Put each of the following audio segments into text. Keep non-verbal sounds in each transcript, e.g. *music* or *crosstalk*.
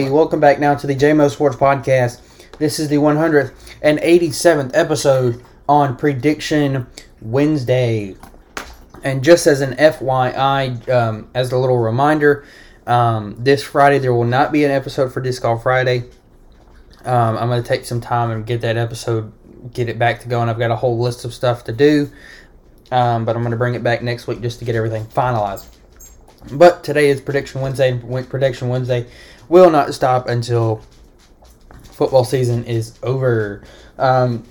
Alrighty, welcome back now to the JMO Sports Podcast. This is the 187th episode on Prediction Wednesday. And just as an FYI, um, as a little reminder, um, this Friday there will not be an episode for Disc Golf Friday. Um, I'm going to take some time and get that episode, get it back to going. I've got a whole list of stuff to do, um, but I'm going to bring it back next week just to get everything finalized. But today is Prediction Wednesday. and Prediction Wednesday will not stop until football season is over. Um,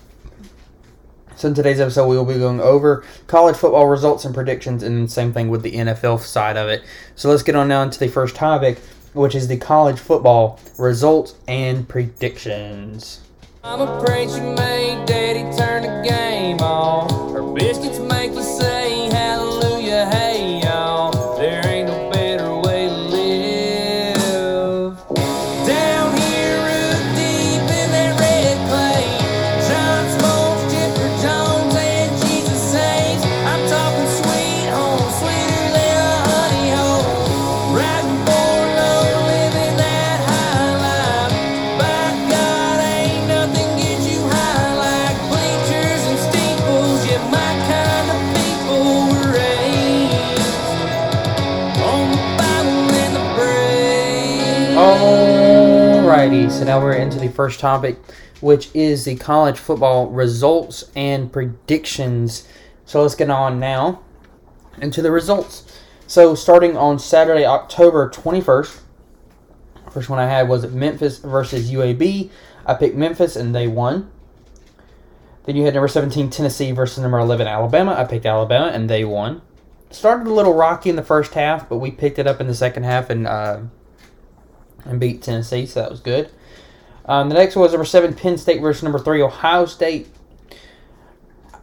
so in today's episode, we will be going over college football results and predictions, and same thing with the NFL side of it. So let's get on now into the first topic, which is the college football results and predictions. I'm afraid she made daddy turn the game on. Her biscuits make you Alrighty, so now we're into the first topic, which is the college football results and predictions. So let's get on now into the results. So starting on Saturday, October 21st, first one I had was Memphis versus UAB. I picked Memphis and they won. Then you had number 17 Tennessee versus number 11 Alabama. I picked Alabama and they won. Started a little rocky in the first half, but we picked it up in the second half and uh, and beat Tennessee, so that was good. Um, the next one was number seven Penn State versus number three Ohio State.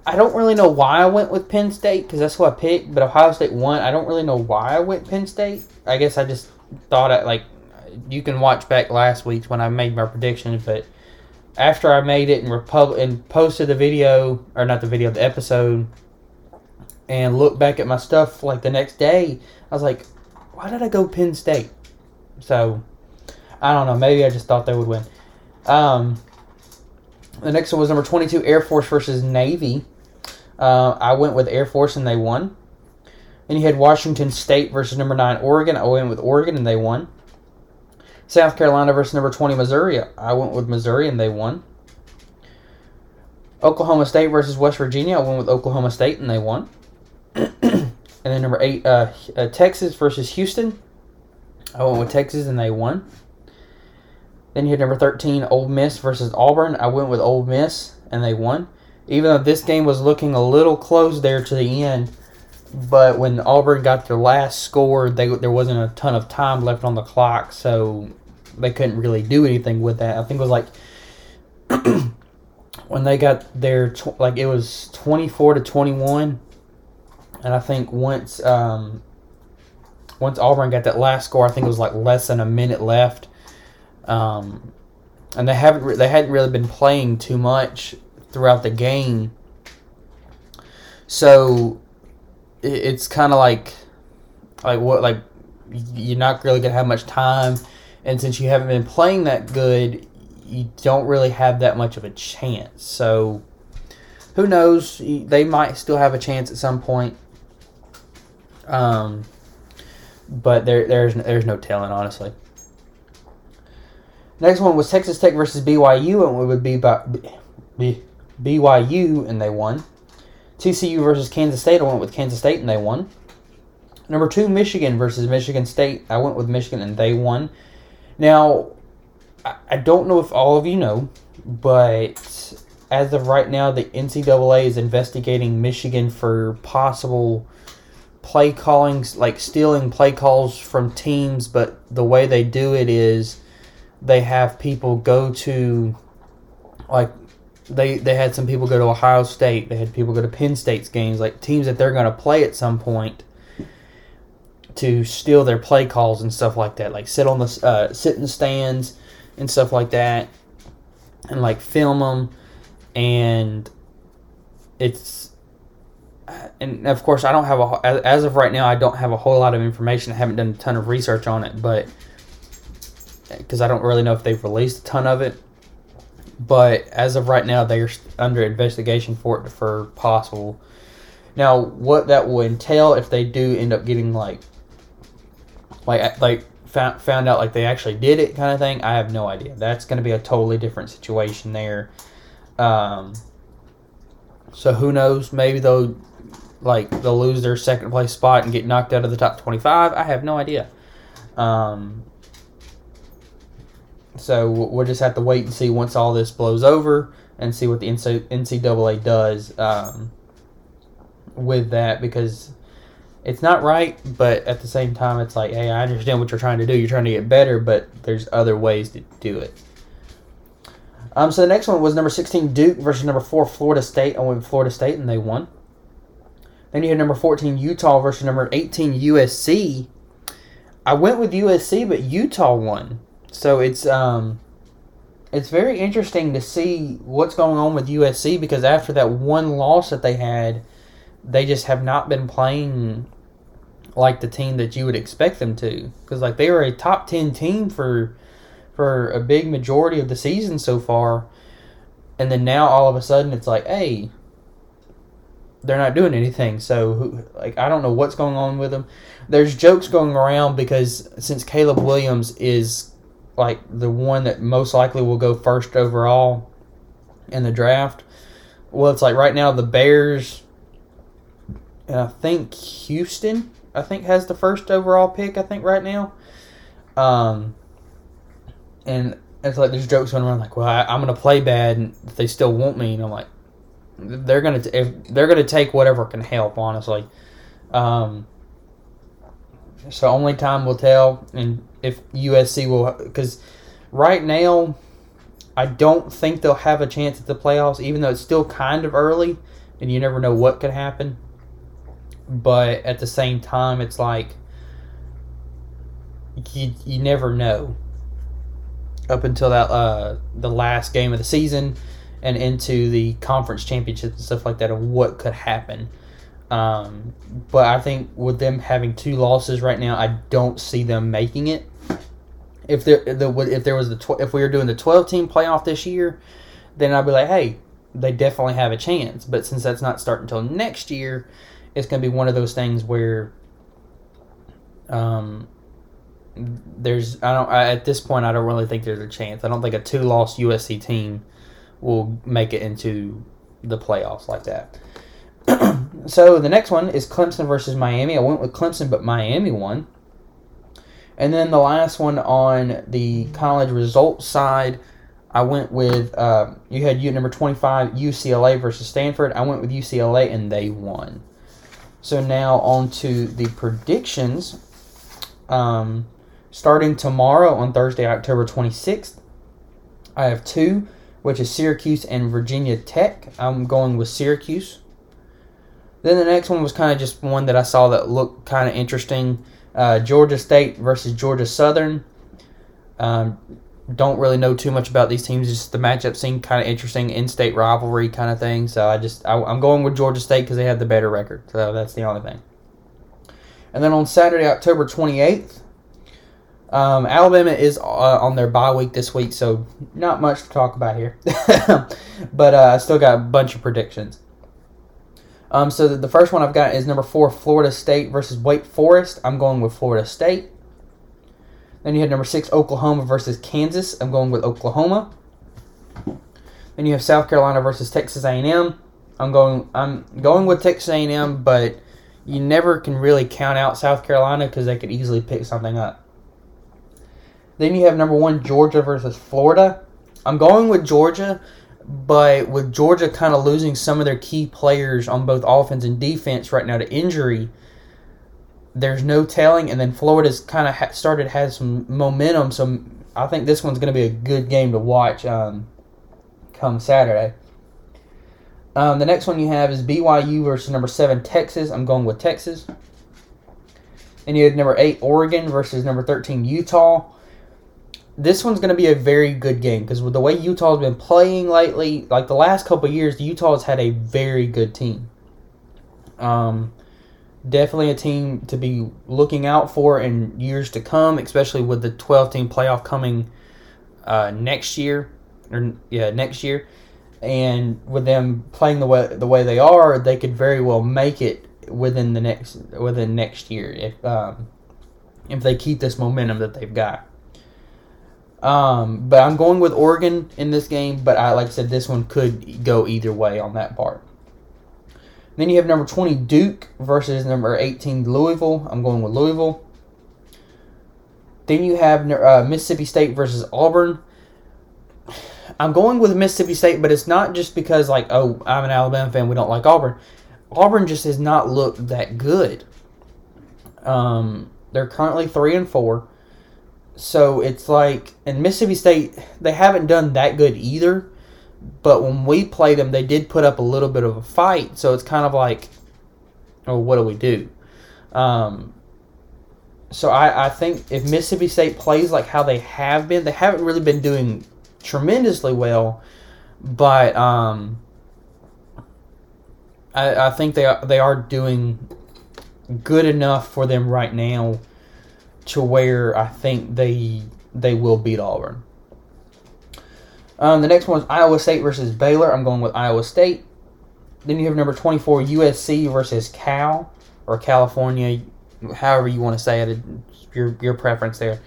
I don't really know why I went with Penn State because that's who I picked, but Ohio State won. I don't really know why I went Penn State. I guess I just thought I like you can watch back last week's when I made my predictions, but after I made it and repub- and posted the video or not the video, the episode, and looked back at my stuff like the next day, I was like, why did I go Penn State? So I don't know. Maybe I just thought they would win. Um, the next one was number 22, Air Force versus Navy. Uh, I went with Air Force and they won. Then you had Washington State versus number 9, Oregon. I went with Oregon and they won. South Carolina versus number 20, Missouri. I went with Missouri and they won. Oklahoma State versus West Virginia. I went with Oklahoma State and they won. *clears throat* and then number 8, uh, uh, Texas versus Houston. I went with Texas and they won. Then you had number 13, Ole Miss versus Auburn. I went with Ole Miss and they won. Even though this game was looking a little close there to the end, but when Auburn got their last score, they, there wasn't a ton of time left on the clock, so they couldn't really do anything with that. I think it was like *clears throat* when they got their tw- like it was 24 to 21, and I think once um, once Auburn got that last score, I think it was like less than a minute left. Um, and they haven't re- they hadn't really been playing too much throughout the game, so it, it's kind of like like what like you're not really gonna have much time, and since you haven't been playing that good, you don't really have that much of a chance. So who knows? They might still have a chance at some point. Um, but there there's there's no telling honestly. Next one was Texas Tech versus BYU, and it would be by BYU, and they won. TCU versus Kansas State, I went with Kansas State, and they won. Number two, Michigan versus Michigan State, I went with Michigan, and they won. Now, I don't know if all of you know, but as of right now, the NCAA is investigating Michigan for possible play callings, like stealing play calls from teams, but the way they do it is they have people go to like they they had some people go to Ohio State, they had people go to Penn State's games, like teams that they're going to play at some point to steal their play calls and stuff like that, like sit on the uh, sit in the stands and stuff like that, and like film them, and it's and of course, I don't have a as- as of right now. I don't have a whole lot of information. I haven't done a ton of research on it, but because I don't really know if they've released a ton of it. But as of right now, they're under investigation for it for possible. Now, what that will entail if they do end up getting like, like, like found found out like they actually did it kind of thing, I have no idea. That's going to be a totally different situation there. Um, so who knows? Maybe they'll like they'll lose their second place spot and get knocked out of the top twenty five. I have no idea. Um, so we'll just have to wait and see once all this blows over and see what the NCAA does um, with that because it's not right, but at the same time, it's like, hey, I understand what you're trying to do. You're trying to get better, but there's other ways to do it. Um, so the next one was number 16 Duke versus number 4 Florida State. I went with Florida State and they won. Then you had number 14 Utah versus number 18 USC. I went with USC, but Utah won. So it's um, it's very interesting to see what's going on with USC because after that one loss that they had, they just have not been playing like the team that you would expect them to. Because like they were a top ten team for for a big majority of the season so far, and then now all of a sudden it's like, hey, they're not doing anything. So like I don't know what's going on with them. There's jokes going around because since Caleb Williams is like the one that most likely will go first overall in the draft. Well, it's like right now the Bears, and I think Houston, I think has the first overall pick. I think right now, um, and it's like there's jokes going around like, well, I, am gonna play bad, and if they still want me, and I'm like, they're gonna t- if they're gonna take whatever can help, honestly. Um, so only time will tell, and if USC will, because right now, I don't think they'll have a chance at the playoffs, even though it's still kind of early, and you never know what could happen. But at the same time, it's like you, you never know up until that uh, the last game of the season and into the conference championship and stuff like that of what could happen. Um, but I think with them having two losses right now, I don't see them making it. If there the if there was the tw- if we were doing the twelve team playoff this year, then I'd be like, hey, they definitely have a chance. But since that's not starting until next year, it's going to be one of those things where, um, there's I don't I, at this point I don't really think there's a chance. I don't think a two loss USC team will make it into the playoffs like that. *clears throat* so the next one is Clemson versus Miami. I went with Clemson, but Miami won. And then the last one on the college results side, I went with uh, you had you number twenty five UCLA versus Stanford. I went with UCLA and they won. So now on to the predictions. Um, starting tomorrow on Thursday, October twenty sixth, I have two, which is Syracuse and Virginia Tech. I'm going with Syracuse. Then the next one was kind of just one that I saw that looked kind of interesting. Uh, Georgia State versus Georgia Southern. Um, don't really know too much about these teams. Just the matchup seemed kind of interesting, in-state rivalry kind of thing. So I just I, am going with Georgia State because they have the better record. So that's the only thing. And then on Saturday, October 28th, um, Alabama is uh, on their bye week this week, so not much to talk about here. *laughs* but uh, I still got a bunch of predictions. Um, so the, the first one I've got is number four, Florida State versus Wake Forest. I'm going with Florida State. Then you have number six, Oklahoma versus Kansas. I'm going with Oklahoma. Then you have South Carolina versus Texas A&M. I'm going. I'm going with Texas A&M, but you never can really count out South Carolina because they could easily pick something up. Then you have number one, Georgia versus Florida. I'm going with Georgia but with Georgia kind of losing some of their key players on both offense and defense right now to injury, there's no telling. And then Florida's kind of ha- started has some momentum, so I think this one's going to be a good game to watch um, come Saturday. Um, the next one you have is BYU versus number seven Texas. I'm going with Texas. And you have number eight Oregon versus number thirteen Utah this one's going to be a very good game because with the way Utah's been playing lately, like the last couple years, Utah's had a very good team. Um, definitely a team to be looking out for in years to come, especially with the 12 team playoff coming uh, next year, or yeah, next year, and with them playing the way the way they are, they could very well make it within the next within next year if um, if they keep this momentum that they've got. Um, but I'm going with Oregon in this game, but I like I said, this one could go either way on that part. Then you have number 20 Duke versus number 18 Louisville. I'm going with Louisville. Then you have uh, Mississippi State versus Auburn. I'm going with Mississippi State, but it's not just because like oh I'm an Alabama fan, we don't like Auburn. Auburn just has not looked that good. Um, they're currently three and four, so it's like in Mississippi State they haven't done that good either. But when we play them, they did put up a little bit of a fight, so it's kind of like, oh, what do we do? Um, so I, I think if Mississippi State plays like how they have been, they haven't really been doing tremendously well, but um, I, I think they are, they are doing good enough for them right now to where I think they they will beat Auburn. Um, the next one is Iowa State versus Baylor. I'm going with Iowa State. Then you have number 24 USC versus Cal or California, however you want to say it. Your your preference there.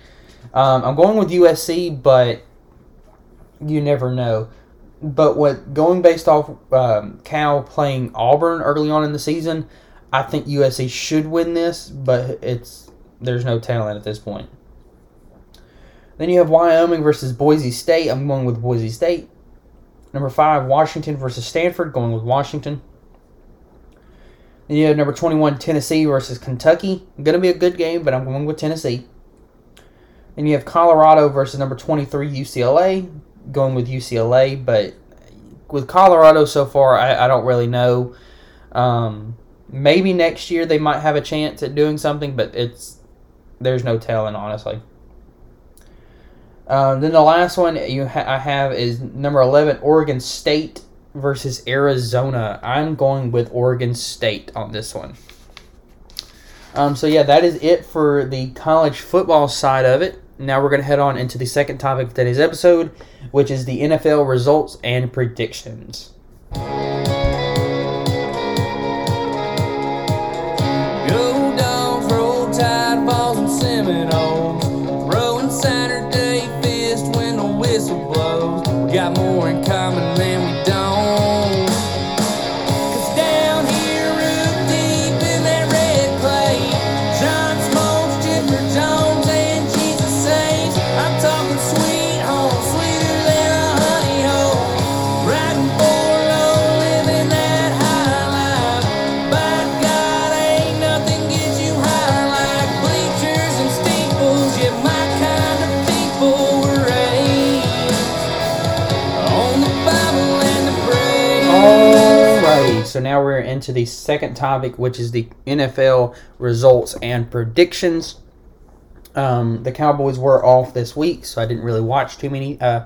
Um, I'm going with USC, but you never know. But what going based off um, Cal playing Auburn early on in the season, I think USC should win this, but it's there's no talent at this point. Then you have Wyoming versus Boise State. I'm going with Boise State. Number five, Washington versus Stanford. Going with Washington. Then you have number 21, Tennessee versus Kentucky. Going to be a good game, but I'm going with Tennessee. Then you have Colorado versus number 23, UCLA. Going with UCLA, but with Colorado so far, I, I don't really know. Um, maybe next year they might have a chance at doing something, but it's there's no telling, honestly. Um, then the last one you ha- I have is number 11, Oregon State versus Arizona. I'm going with Oregon State on this one. Um, so, yeah, that is it for the college football side of it. Now we're going to head on into the second topic of today's episode, which is the NFL results and predictions. So now we're into the second topic, which is the NFL results and predictions. Um, the Cowboys were off this week, so I didn't really watch too many. Uh,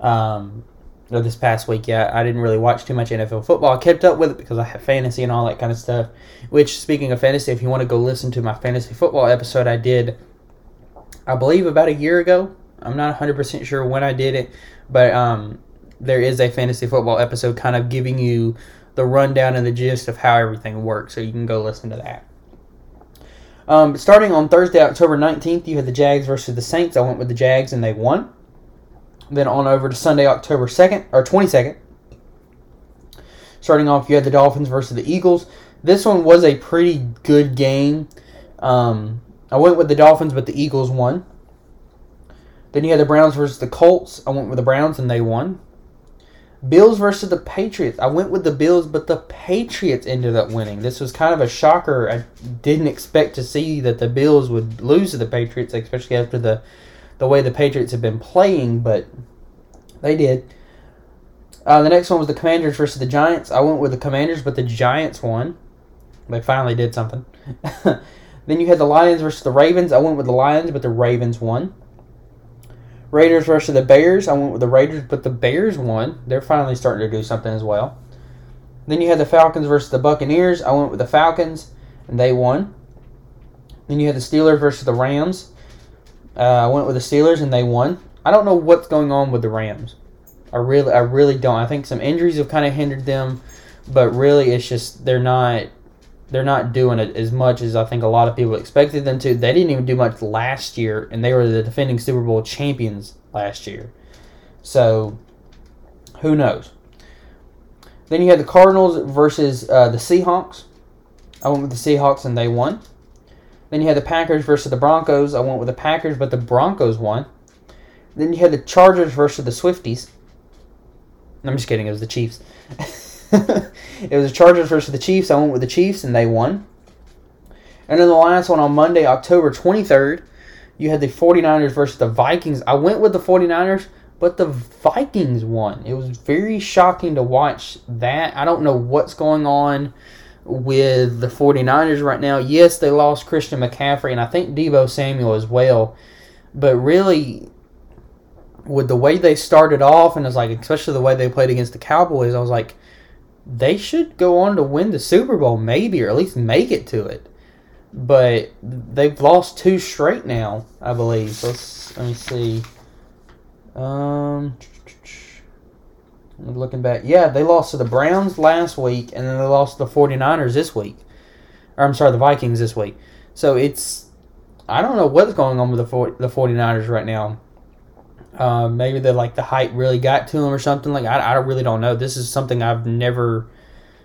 um, or this past week, yeah, I didn't really watch too much NFL football. I kept up with it because I have fantasy and all that kind of stuff. Which, speaking of fantasy, if you want to go listen to my fantasy football episode, I did, I believe, about a year ago. I'm not 100% sure when I did it, but um, there is a fantasy football episode kind of giving you the rundown and the gist of how everything works, so you can go listen to that. Um, starting on Thursday, October 19th, you had the Jags versus the Saints. I went with the Jags and they won. Then on over to Sunday, October 2nd, or 22nd. Starting off, you had the Dolphins versus the Eagles. This one was a pretty good game. Um, I went with the Dolphins, but the Eagles won. Then you had the Browns versus the Colts. I went with the Browns and they won. Bills versus the Patriots. I went with the Bills, but the Patriots ended up winning. This was kind of a shocker. I didn't expect to see that the Bills would lose to the Patriots, especially after the the way the Patriots have been playing, but they did. Uh, the next one was the Commanders versus the Giants. I went with the Commanders, but the Giants won. They finally did something. *laughs* then you had the Lions versus the Ravens. I went with the Lions, but the Ravens won. Raiders versus the Bears. I went with the Raiders, but the Bears won. They're finally starting to do something as well. Then you had the Falcons versus the Buccaneers. I went with the Falcons, and they won. Then you had the Steelers versus the Rams. Uh, I went with the Steelers, and they won. I don't know what's going on with the Rams. I really, I really don't. I think some injuries have kind of hindered them, but really, it's just they're not, they're not doing it as much as I think a lot of people expected them to. They didn't even do much last year, and they were the defending Super Bowl champions last year. So, who knows? Then you had the Cardinals versus uh, the Seahawks. I went with the Seahawks and they won. Then you had the Packers versus the Broncos. I went with the Packers, but the Broncos won. Then you had the Chargers versus the Swifties. I'm just kidding. It was the Chiefs. *laughs* *laughs* it was the Chargers versus the Chiefs. I went with the Chiefs and they won. And then the last one on Monday, October 23rd, you had the 49ers versus the Vikings. I went with the 49ers, but the Vikings won. It was very shocking to watch that. I don't know what's going on with the 49ers right now. Yes, they lost Christian McCaffrey and I think Deebo Samuel as well. But really, with the way they started off, and it's like, especially the way they played against the Cowboys, I was like, they should go on to win the Super Bowl, maybe, or at least make it to it. But they've lost two straight now, I believe. Let's, let me see. Um, looking back, yeah, they lost to the Browns last week, and then they lost to the 49ers this week. Or I'm sorry, the Vikings this week. So it's, I don't know what's going on with the 40, the 49ers right now. Uh, maybe the like the hype really got to him or something. Like I, I really don't know. This is something I've never.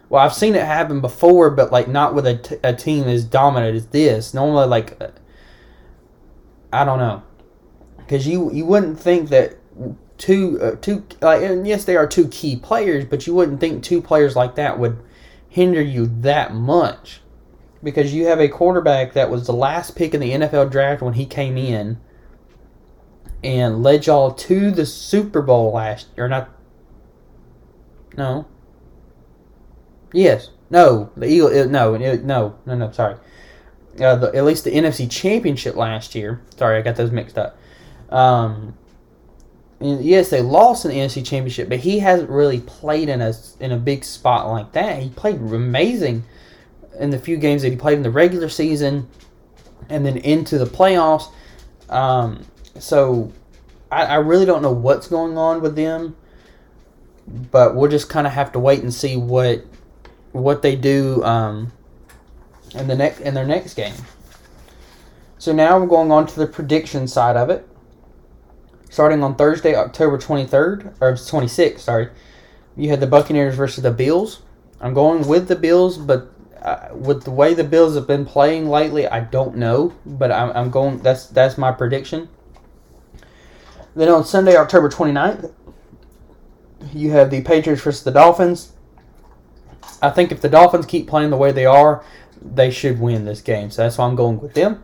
Well, I've seen it happen before, but like not with a, t- a team as dominant as this. Normally, like I don't know, because you you wouldn't think that two uh, two like and yes they are two key players, but you wouldn't think two players like that would hinder you that much, because you have a quarterback that was the last pick in the NFL draft when he came in and led y'all to the Super Bowl last or not no? Yes. No the Eagle uh, no no no no sorry. Uh, the, at least the NFC Championship last year. Sorry I got those mixed up. Um yes they lost in the NFC Championship but he hasn't really played in a in a big spot like that. He played amazing in the few games that he played in the regular season and then into the playoffs. Um so I, I really don't know what's going on with them, but we'll just kind of have to wait and see what what they do um, in the next in their next game. So now we're going on to the prediction side of it. Starting on Thursday, October 23rd, or 26th, sorry, you had the Buccaneers versus the Bills. I'm going with the Bills, but uh, with the way the Bills have been playing lately, I don't know. But I'm, I'm going. That's that's my prediction. Then on Sunday, October 29th, you have the Patriots versus the Dolphins. I think if the Dolphins keep playing the way they are, they should win this game. So that's why I'm going with them.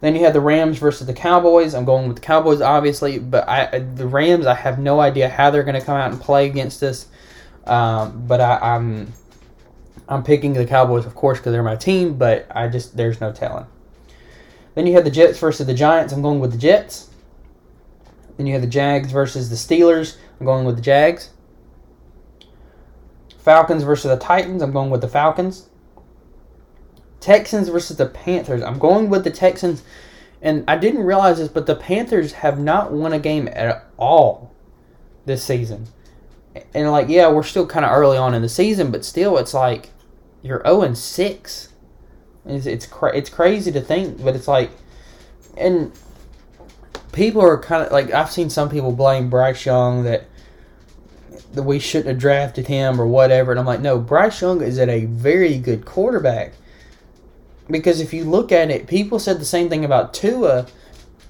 Then you have the Rams versus the Cowboys. I'm going with the Cowboys, obviously, but I the Rams. I have no idea how they're going to come out and play against us. Um, but I, I'm I'm picking the Cowboys, of course, because they're my team. But I just there's no telling. Then you have the Jets versus the Giants. I'm going with the Jets. Then you have the Jags versus the Steelers. I'm going with the Jags. Falcons versus the Titans. I'm going with the Falcons. Texans versus the Panthers. I'm going with the Texans. And I didn't realize this, but the Panthers have not won a game at all this season. And like, yeah, we're still kind of early on in the season, but still, it's like you're 0 and 6. It's it's, cra- it's crazy to think, but it's like, and people are kind of like I've seen some people blame Bryce Young that that we shouldn't have drafted him or whatever, and I'm like, no, Bryce Young is at a very good quarterback. Because if you look at it, people said the same thing about Tua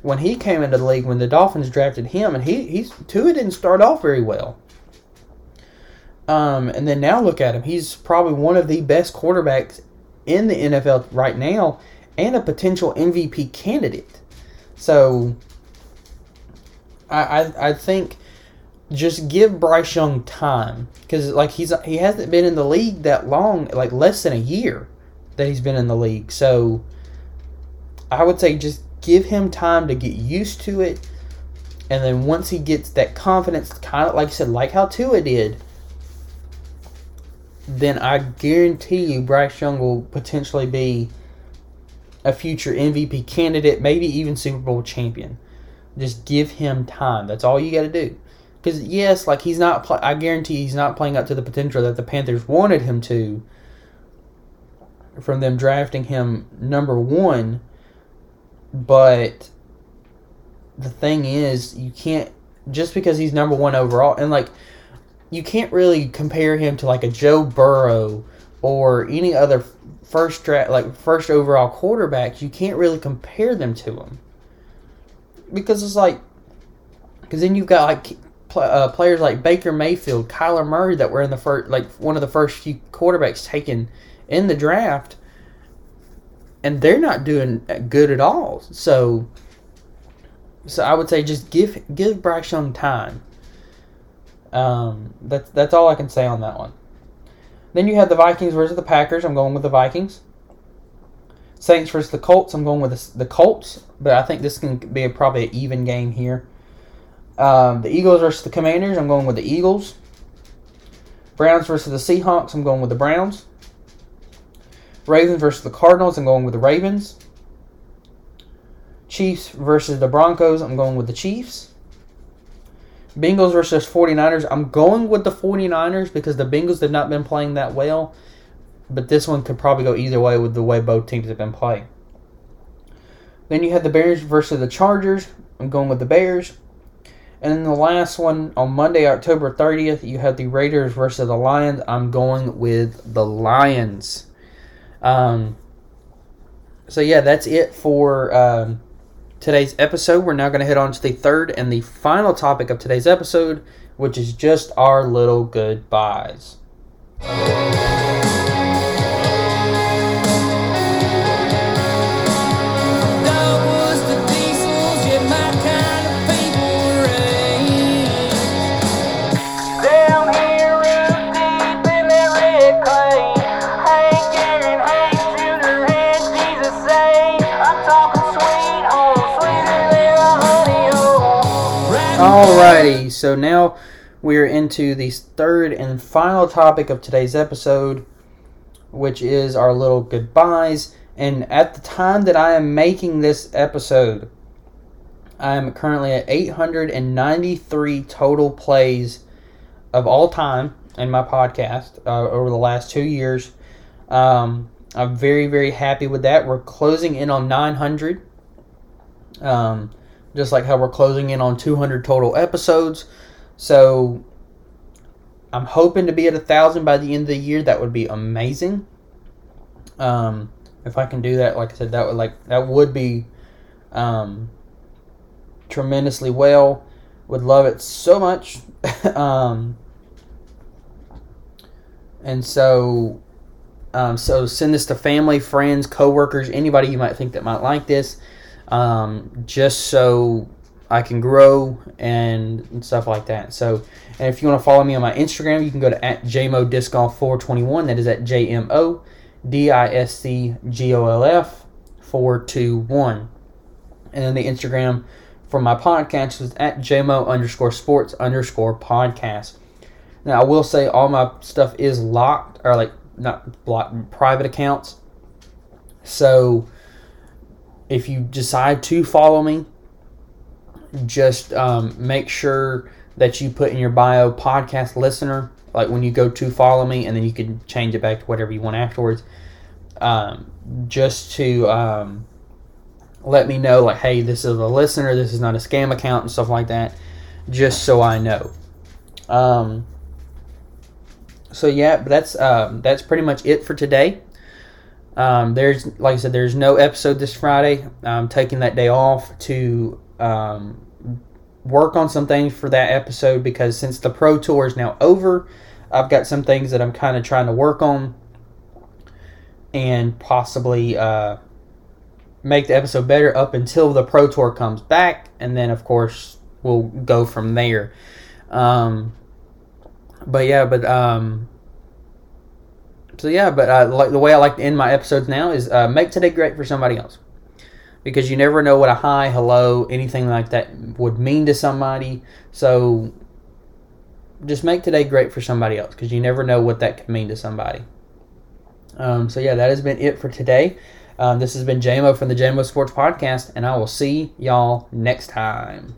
when he came into the league when the Dolphins drafted him, and he he's Tua didn't start off very well. Um, and then now look at him; he's probably one of the best quarterbacks in the NFL right now, and a potential MVP candidate. So I, I, think just give Bryce Young time because like he's he hasn't been in the league that long, like less than a year that he's been in the league. So I would say just give him time to get used to it, and then once he gets that confidence, kind of like I said, like how Tua did, then I guarantee you Bryce Young will potentially be a future MVP candidate, maybe even Super Bowl champion. Just give him time. That's all you got to do. Because yes, like he's not. Play- I guarantee he's not playing up to the potential that the Panthers wanted him to. From them drafting him number one, but the thing is, you can't just because he's number one overall, and like you can't really compare him to like a Joe Burrow or any other first draft like first overall quarterbacks. You can't really compare them to him because it's like because then you've got like pl- uh, players like Baker Mayfield, Kyler Murray that were in the first like one of the first few quarterbacks taken in the draft, and they're not doing good at all. So. So I would say just give give Bryce Young time. Um, that's that's all I can say on that one. Then you have the Vikings versus the Packers. I'm going with the Vikings. Saints versus the Colts. I'm going with the, the Colts, but I think this can be a, probably an even game here. Um, the Eagles versus the Commanders. I'm going with the Eagles. Browns versus the Seahawks. I'm going with the Browns. Ravens versus the Cardinals. I'm going with the Ravens. Chiefs versus the Broncos. I'm going with the Chiefs. Bengals versus 49ers. I'm going with the 49ers because the Bengals have not been playing that well. But this one could probably go either way with the way both teams have been playing. Then you have the Bears versus the Chargers. I'm going with the Bears. And then the last one on Monday, October 30th, you have the Raiders versus the Lions. I'm going with the Lions. Um, so, yeah, that's it for um, today's episode. We're now going to head on to the third and the final topic of today's episode, which is just our little goodbyes. Alrighty, so now we're into the third and final topic of today's episode, which is our little goodbyes. And at the time that I am making this episode, I am currently at 893 total plays of all time in my podcast uh, over the last two years. Um, I'm very, very happy with that. We're closing in on 900. Um, just like how we're closing in on 200 total episodes. So I'm hoping to be at a thousand by the end of the year. That would be amazing. Um, if I can do that, like I said, that would like that would be um, tremendously well. Would love it so much. *laughs* um, and so, um, so send this to family, friends, coworkers, anybody you might think that might like this um, just so I can grow and, stuff like that. So, and if you want to follow me on my Instagram, you can go to at jmo jmodiscgolf421. That is at J M O D I S C G O L F 421. And then the Instagram for my podcast is at jmo underscore sports underscore podcast. Now, I will say all my stuff is locked, or like not blocked, private accounts. So, if you decide to follow me, just um, make sure that you put in your bio podcast listener, like when you go to follow me, and then you can change it back to whatever you want afterwards. Um, just to um, let me know, like, hey, this is a listener, this is not a scam account, and stuff like that, just so I know. Um, so yeah, but that's um, that's pretty much it for today. Um, there's, like I said, there's no episode this Friday. I'm taking that day off to um, work on some things for that episode because since the Pro Tour is now over, I've got some things that I'm kind of trying to work on and possibly uh, make the episode better up until the Pro Tour comes back. And then, of course, we'll go from there. Um, but yeah, but um, so yeah, but uh, like the way I like to end my episodes now is uh, make today great for somebody else, because you never know what a hi, hello, anything like that would mean to somebody. So just make today great for somebody else because you never know what that could mean to somebody. Um, so yeah, that has been it for today. Um, this has been JMO from the JMO Sports Podcast, and I will see y'all next time.